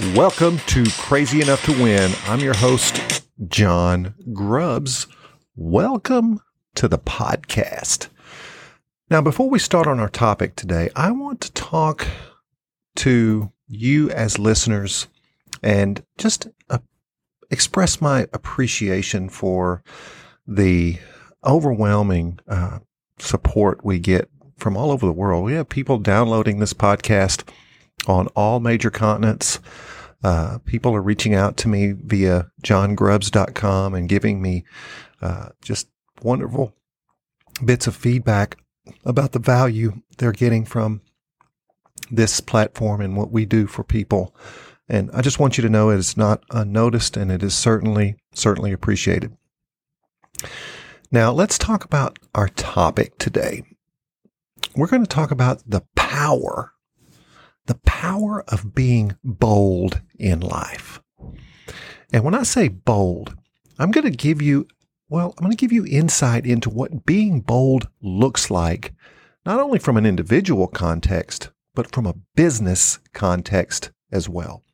Welcome to Crazy Enough to Win. I'm your host, John Grubbs. Welcome to the podcast. Now, before we start on our topic today, I want to talk to you as listeners and just uh, express my appreciation for the overwhelming uh, support we get from all over the world. We have people downloading this podcast on all major continents. Uh, people are reaching out to me via johngrubbs.com and giving me uh, just wonderful bits of feedback about the value they're getting from this platform and what we do for people. And I just want you to know it is not unnoticed and it is certainly, certainly appreciated. Now, let's talk about our topic today. We're going to talk about the power the power of being bold in life. And when I say bold, I'm going to give you, well, I'm going to give you insight into what being bold looks like, not only from an individual context, but from a business context as well.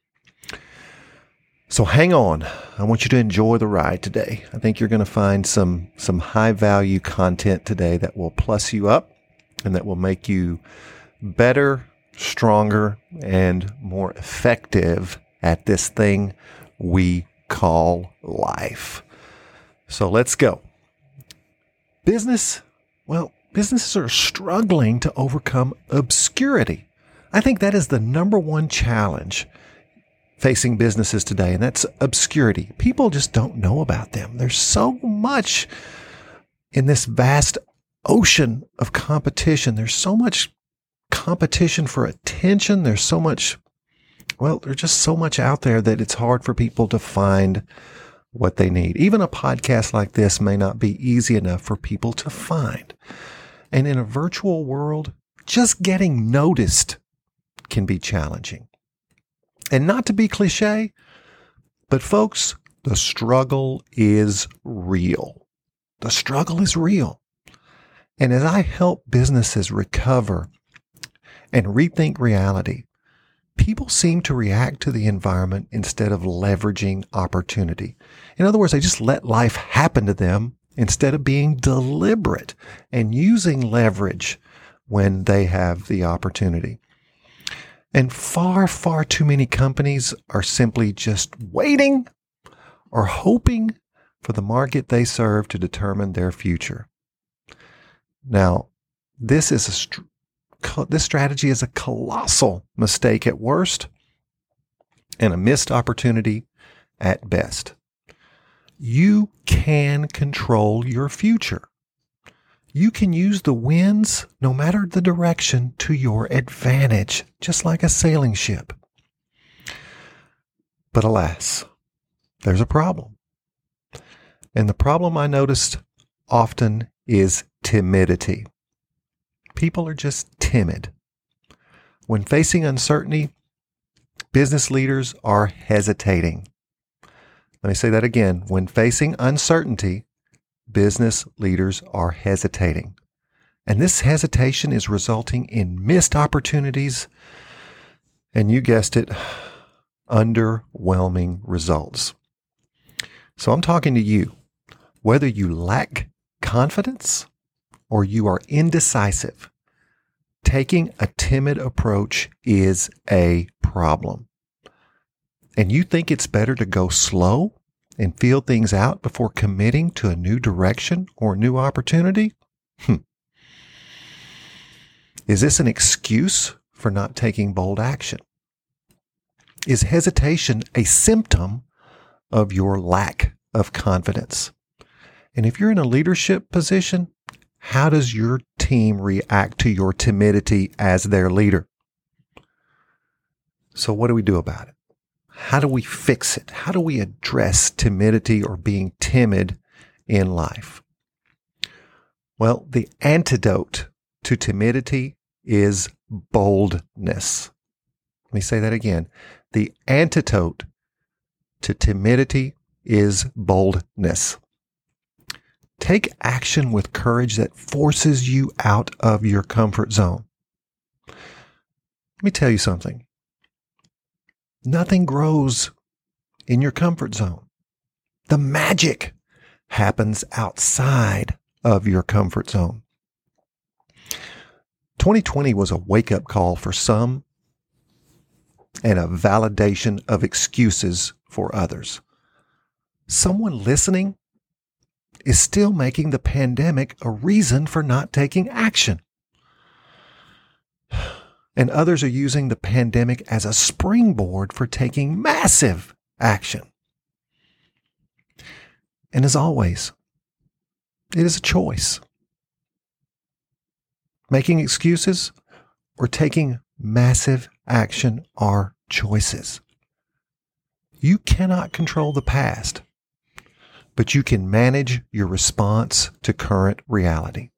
So hang on. I want you to enjoy the ride today. I think you're going to find some, some high value content today that will plus you up and that will make you better stronger and more effective at this thing we call life. So let's go. Business, well, businesses are struggling to overcome obscurity. I think that is the number one challenge facing businesses today, and that's obscurity. People just don't know about them. There's so much in this vast ocean of competition. There's so much competition for attention. There's so much, well, there's just so much out there that it's hard for people to find what they need. Even a podcast like this may not be easy enough for people to find. And in a virtual world, just getting noticed can be challenging. And not to be cliche, but folks, the struggle is real. The struggle is real. And as I help businesses recover and rethink reality, people seem to react to the environment instead of leveraging opportunity. In other words, they just let life happen to them instead of being deliberate and using leverage when they have the opportunity. And far, far too many companies are simply just waiting or hoping for the market they serve to determine their future. Now, this is a this strategy is a colossal mistake at worst and a missed opportunity at best. You can control your future. You can use the winds, no matter the direction, to your advantage, just like a sailing ship. But alas, there's a problem. And the problem I noticed often is timidity people are just timid. When facing uncertainty, business leaders are hesitating. Let me say that again. When facing uncertainty, business leaders are hesitating. And this hesitation is resulting in missed opportunities. And you guessed it, underwhelming results. So I'm talking to you. Whether you lack confidence or you are indecisive, taking a timid approach is a problem. And you think it's better to go slow and feel things out before committing to a new direction or a new opportunity? Hmm. Is this an excuse for not taking bold action? Is hesitation a symptom of your lack of confidence? And if you're in a leadership position, how does your team react to your timidity as their leader? So, what do we do about it? How do we fix it? How do we address timidity or being timid in life? Well, the antidote to timidity is boldness. Let me say that again. The antidote to timidity is boldness. Take action with courage that forces you out of your comfort zone. Let me tell you something. Nothing grows in your comfort zone. The magic happens outside of your comfort zone. 2020 was a wake up call for some and a validation of excuses for others. Someone listening is still making the pandemic a reason for not taking action. And others are using the pandemic as a springboard for taking massive action. And as always, it is a choice. Making excuses or taking massive action are choices. You cannot control the past, but you can manage your response to current reality.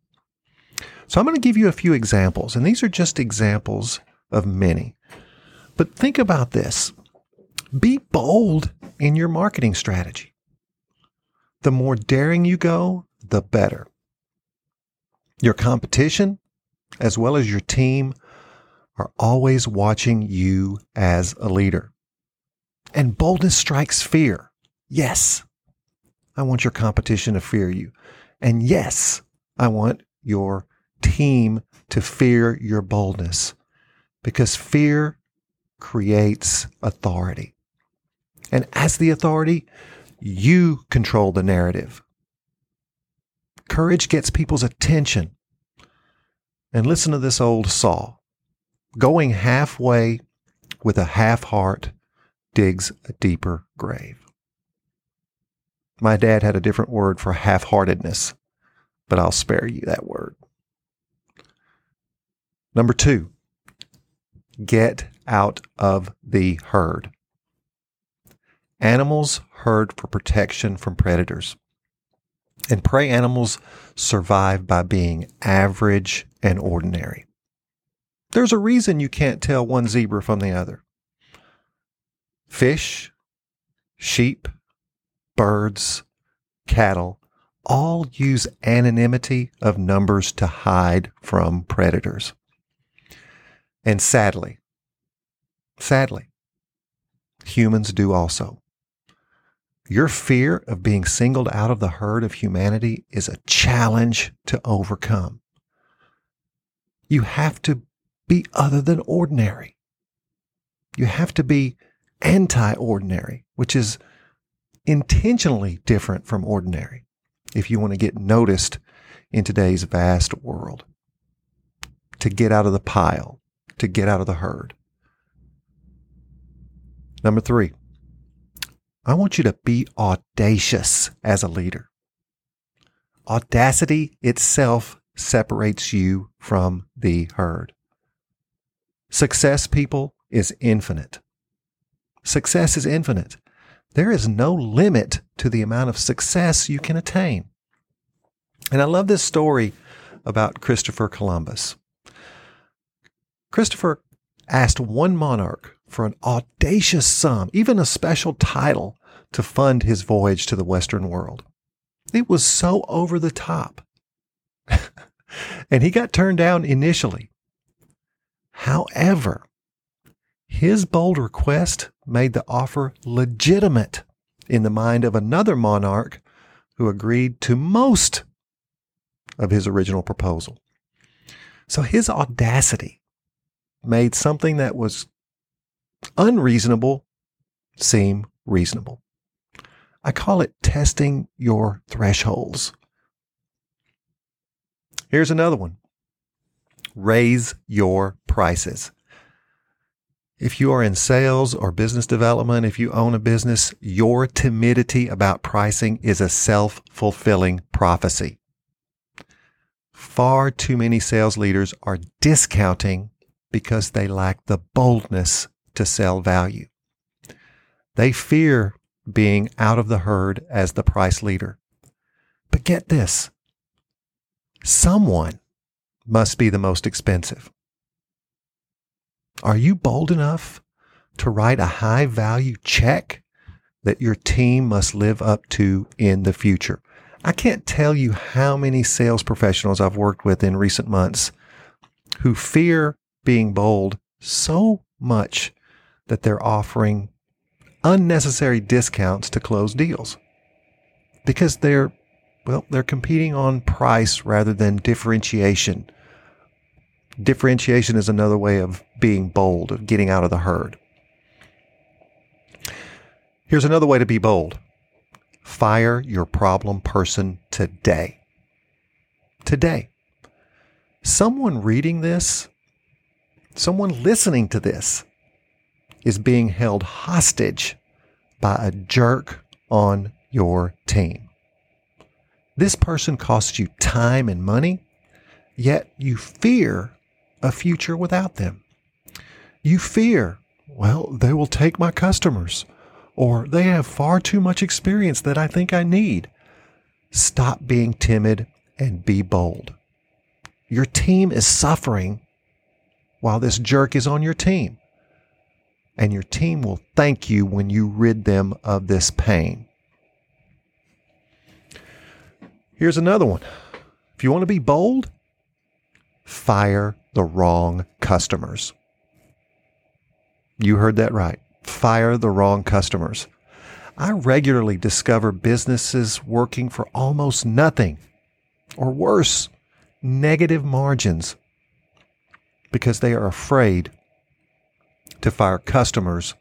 So I'm going to give you a few examples, and these are just examples of many. But think about this be bold in your marketing strategy. The more daring you go, the better. Your competition, as well as your team, are always watching you as a leader. And boldness strikes fear. Yes, I want your competition to fear you. And yes, I want your team to fear your boldness because fear creates authority. And as the authority, you control the narrative. Courage gets people's attention. And listen to this old saw going halfway with a half heart digs a deeper grave. My dad had a different word for half heartedness, but I'll spare you that word. Number two, get out of the herd. Animals herd for protection from predators. And prey animals survive by being average and ordinary. There's a reason you can't tell one zebra from the other. Fish, sheep, birds, cattle all use anonymity of numbers to hide from predators. And sadly, sadly, humans do also. Your fear of being singled out of the herd of humanity is a challenge to overcome. You have to be other than ordinary. You have to be anti ordinary, which is intentionally different from ordinary if you want to get noticed in today's vast world. To get out of the pile, to get out of the herd. Number three, I want you to be audacious as a leader. Audacity itself separates you from the herd. Success, people, is infinite. Success is infinite. There is no limit to the amount of success you can attain. And I love this story about Christopher Columbus. Christopher asked one monarch for an audacious sum, even a special title, to fund his voyage to the Western world. It was so over the top. and he got turned down initially. However, his bold request made the offer legitimate in the mind of another monarch who agreed to most of his original proposal. So his audacity made something that was unreasonable seem reasonable. I call it testing your thresholds. Here's another one raise your prices. If you are in sales or business development, if you own a business, your timidity about pricing is a self fulfilling prophecy. Far too many sales leaders are discounting because they lack the boldness to sell value. They fear being out of the herd as the price leader. But get this someone must be the most expensive. Are you bold enough to write a high value check that your team must live up to in the future? I can't tell you how many sales professionals I've worked with in recent months who fear being bold so much that they're offering unnecessary discounts to close deals because they're well they're competing on price rather than differentiation differentiation is another way of being bold of getting out of the herd. Here's another way to be bold. Fire your problem person today. Today. Someone reading this someone listening to this is being held hostage by a jerk on your team. This person costs you time and money, yet you fear a future without them. You fear, well, they will take my customers, or they have far too much experience that I think I need. Stop being timid and be bold. Your team is suffering while this jerk is on your team and your team will thank you when you rid them of this pain. Here's another one. If you want to be bold, fire the wrong customers. You heard that right. Fire the wrong customers. I regularly discover businesses working for almost nothing or worse, negative margins because they are afraid to fire customers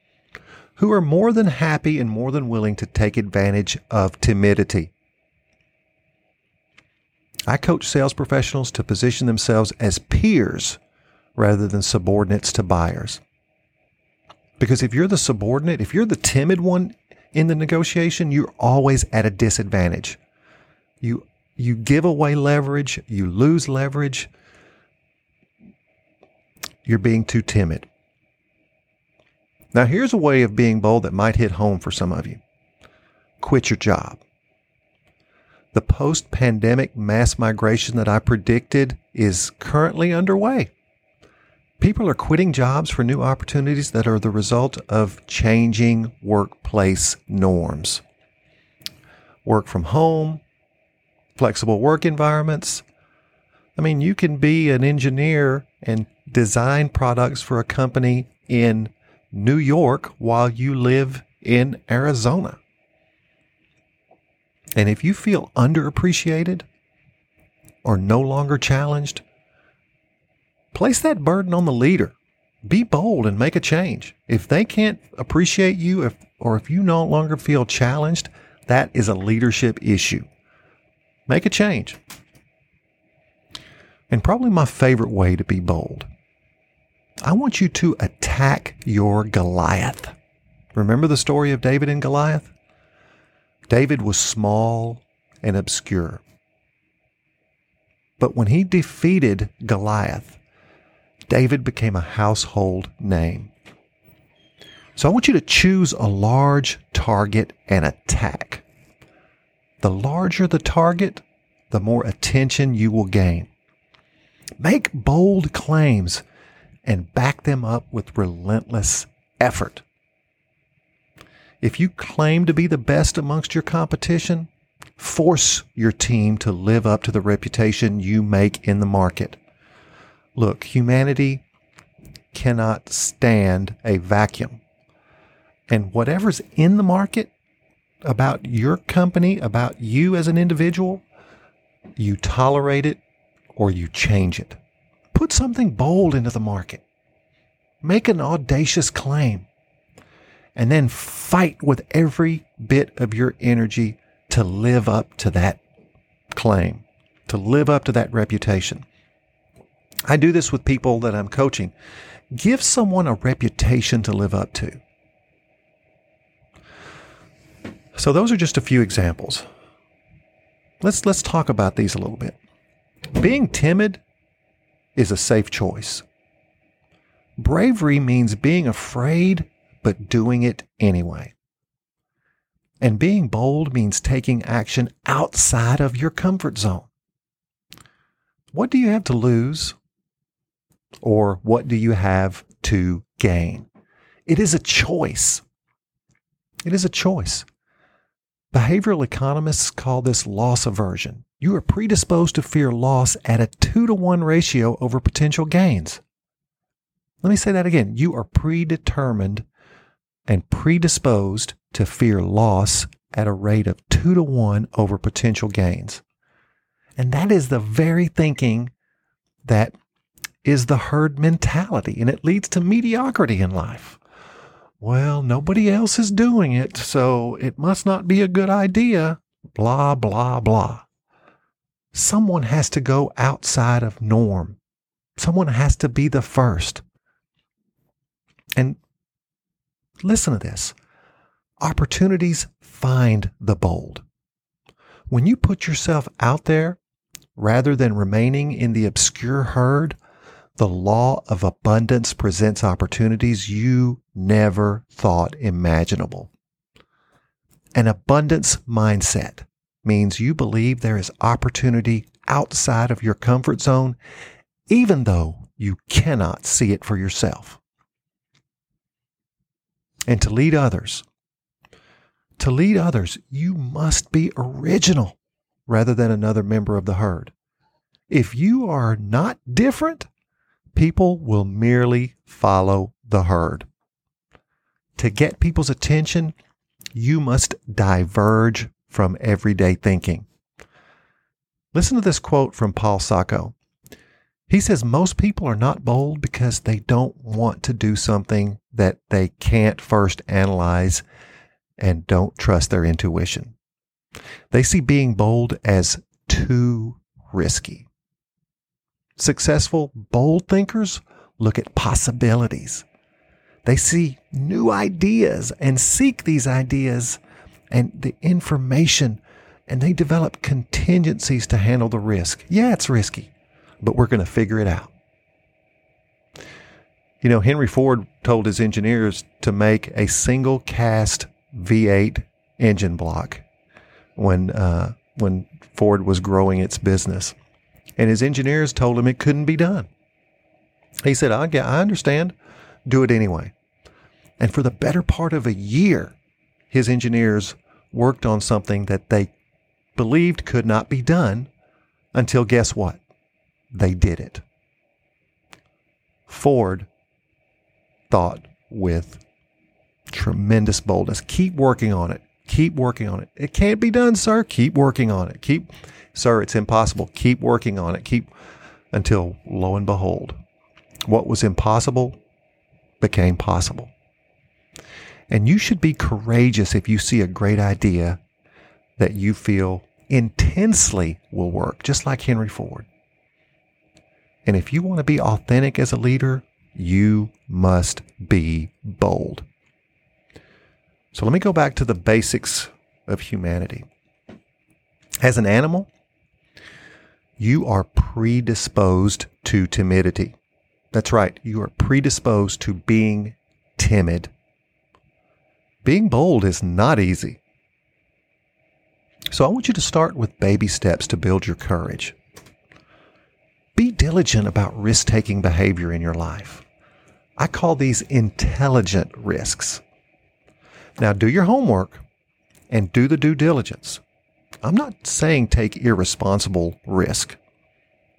who are more than happy and more than willing to take advantage of timidity. I coach sales professionals to position themselves as peers rather than subordinates to buyers. Because if you're the subordinate, if you're the timid one in the negotiation, you're always at a disadvantage. You you give away leverage, you lose leverage. You're being too timid. Now, here's a way of being bold that might hit home for some of you quit your job. The post pandemic mass migration that I predicted is currently underway. People are quitting jobs for new opportunities that are the result of changing workplace norms. Work from home, flexible work environments. I mean, you can be an engineer and design products for a company in New York while you live in Arizona. And if you feel underappreciated or no longer challenged, place that burden on the leader. Be bold and make a change. If they can't appreciate you if, or if you no longer feel challenged, that is a leadership issue. Make a change. And probably my favorite way to be bold I want you to attack your Goliath. Remember the story of David and Goliath? David was small and obscure. But when he defeated Goliath, David became a household name. So I want you to choose a large target and attack. The larger the target, the more attention you will gain. Make bold claims and back them up with relentless effort. If you claim to be the best amongst your competition, force your team to live up to the reputation you make in the market. Look, humanity cannot stand a vacuum. And whatever's in the market about your company, about you as an individual, you tolerate it or you change it. Put something bold into the market. Make an audacious claim. And then fight with every bit of your energy to live up to that claim, to live up to that reputation. I do this with people that I'm coaching. Give someone a reputation to live up to. So those are just a few examples. Let's let's talk about these a little bit. Being timid is a safe choice. Bravery means being afraid, but doing it anyway. And being bold means taking action outside of your comfort zone. What do you have to lose? Or what do you have to gain? It is a choice. It is a choice. Behavioral economists call this loss aversion. You are predisposed to fear loss at a two to one ratio over potential gains. Let me say that again. You are predetermined and predisposed to fear loss at a rate of two to one over potential gains. And that is the very thinking that is the herd mentality, and it leads to mediocrity in life. Well, nobody else is doing it, so it must not be a good idea. Blah, blah, blah. Someone has to go outside of norm. Someone has to be the first. And listen to this opportunities find the bold. When you put yourself out there rather than remaining in the obscure herd, the law of abundance presents opportunities you never thought imaginable. An abundance mindset means you believe there is opportunity outside of your comfort zone, even though you cannot see it for yourself. And to lead others, to lead others, you must be original rather than another member of the herd. If you are not different, people will merely follow the herd. To get people's attention, you must diverge from everyday thinking. Listen to this quote from Paul Sacco. He says most people are not bold because they don't want to do something that they can't first analyze and don't trust their intuition. They see being bold as too risky. Successful, bold thinkers look at possibilities. They see new ideas and seek these ideas and the information, and they develop contingencies to handle the risk. Yeah, it's risky, but we're going to figure it out. You know, Henry Ford told his engineers to make a single cast V8 engine block when uh, when Ford was growing its business, and his engineers told him it couldn't be done. He said, "I get, I understand. Do it anyway." And for the better part of a year, his engineers worked on something that they believed could not be done until guess what? They did it. Ford thought with tremendous boldness. Keep working on it. Keep working on it. It can't be done, sir. Keep working on it. Keep, sir, it's impossible. Keep working on it. Keep until lo and behold, what was impossible became possible. And you should be courageous if you see a great idea that you feel intensely will work, just like Henry Ford. And if you want to be authentic as a leader, you must be bold. So let me go back to the basics of humanity. As an animal, you are predisposed to timidity. That's right, you are predisposed to being timid. Being bold is not easy. So I want you to start with baby steps to build your courage. Diligent about risk taking behavior in your life. I call these intelligent risks. Now, do your homework and do the due diligence. I'm not saying take irresponsible risk.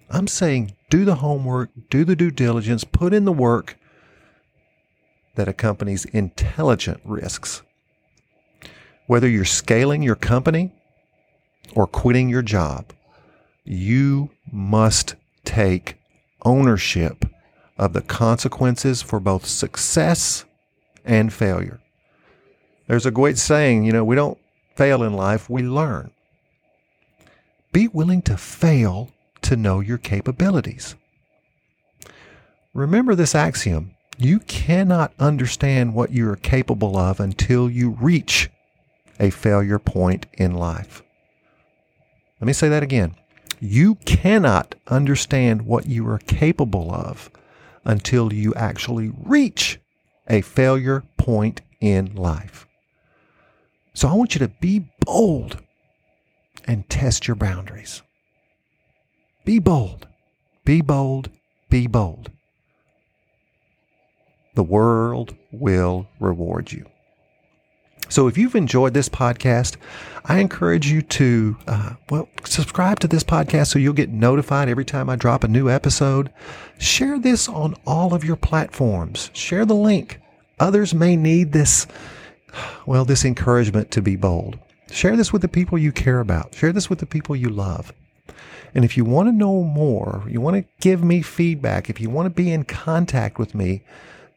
I'm saying do the homework, do the due diligence, put in the work that accompanies intelligent risks. Whether you're scaling your company or quitting your job, you must take ownership of the consequences for both success and failure. There's a great saying, you know, we don't fail in life, we learn. Be willing to fail to know your capabilities. Remember this axiom you cannot understand what you are capable of until you reach a failure point in life. Let me say that again. You cannot understand what you are capable of until you actually reach a failure point in life. So I want you to be bold and test your boundaries. Be bold. Be bold. Be bold. The world will reward you. So if you've enjoyed this podcast, I encourage you to, uh, well, subscribe to this podcast so you'll get notified every time I drop a new episode. Share this on all of your platforms. Share the link Others may need this, well, this encouragement to be bold. Share this with the people you care about. Share this with the people you love. And if you want to know more, you want to give me feedback, if you want to be in contact with me,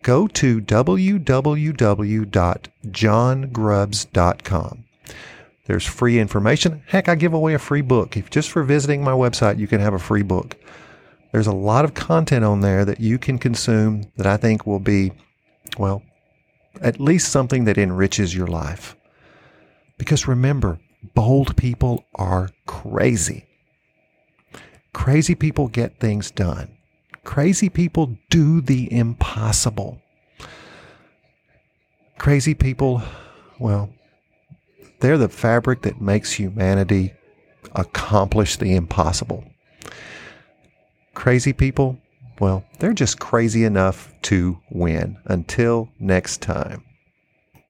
go to www.johngrubbs.com. There's free information. Heck, I give away a free book. If just for visiting my website, you can have a free book. There's a lot of content on there that you can consume that I think will be, well, at least something that enriches your life. Because remember, bold people are crazy. Crazy people get things done. Crazy people do the impossible. Crazy people, well, they're the fabric that makes humanity accomplish the impossible. Crazy people, well, they're just crazy enough to win. Until next time.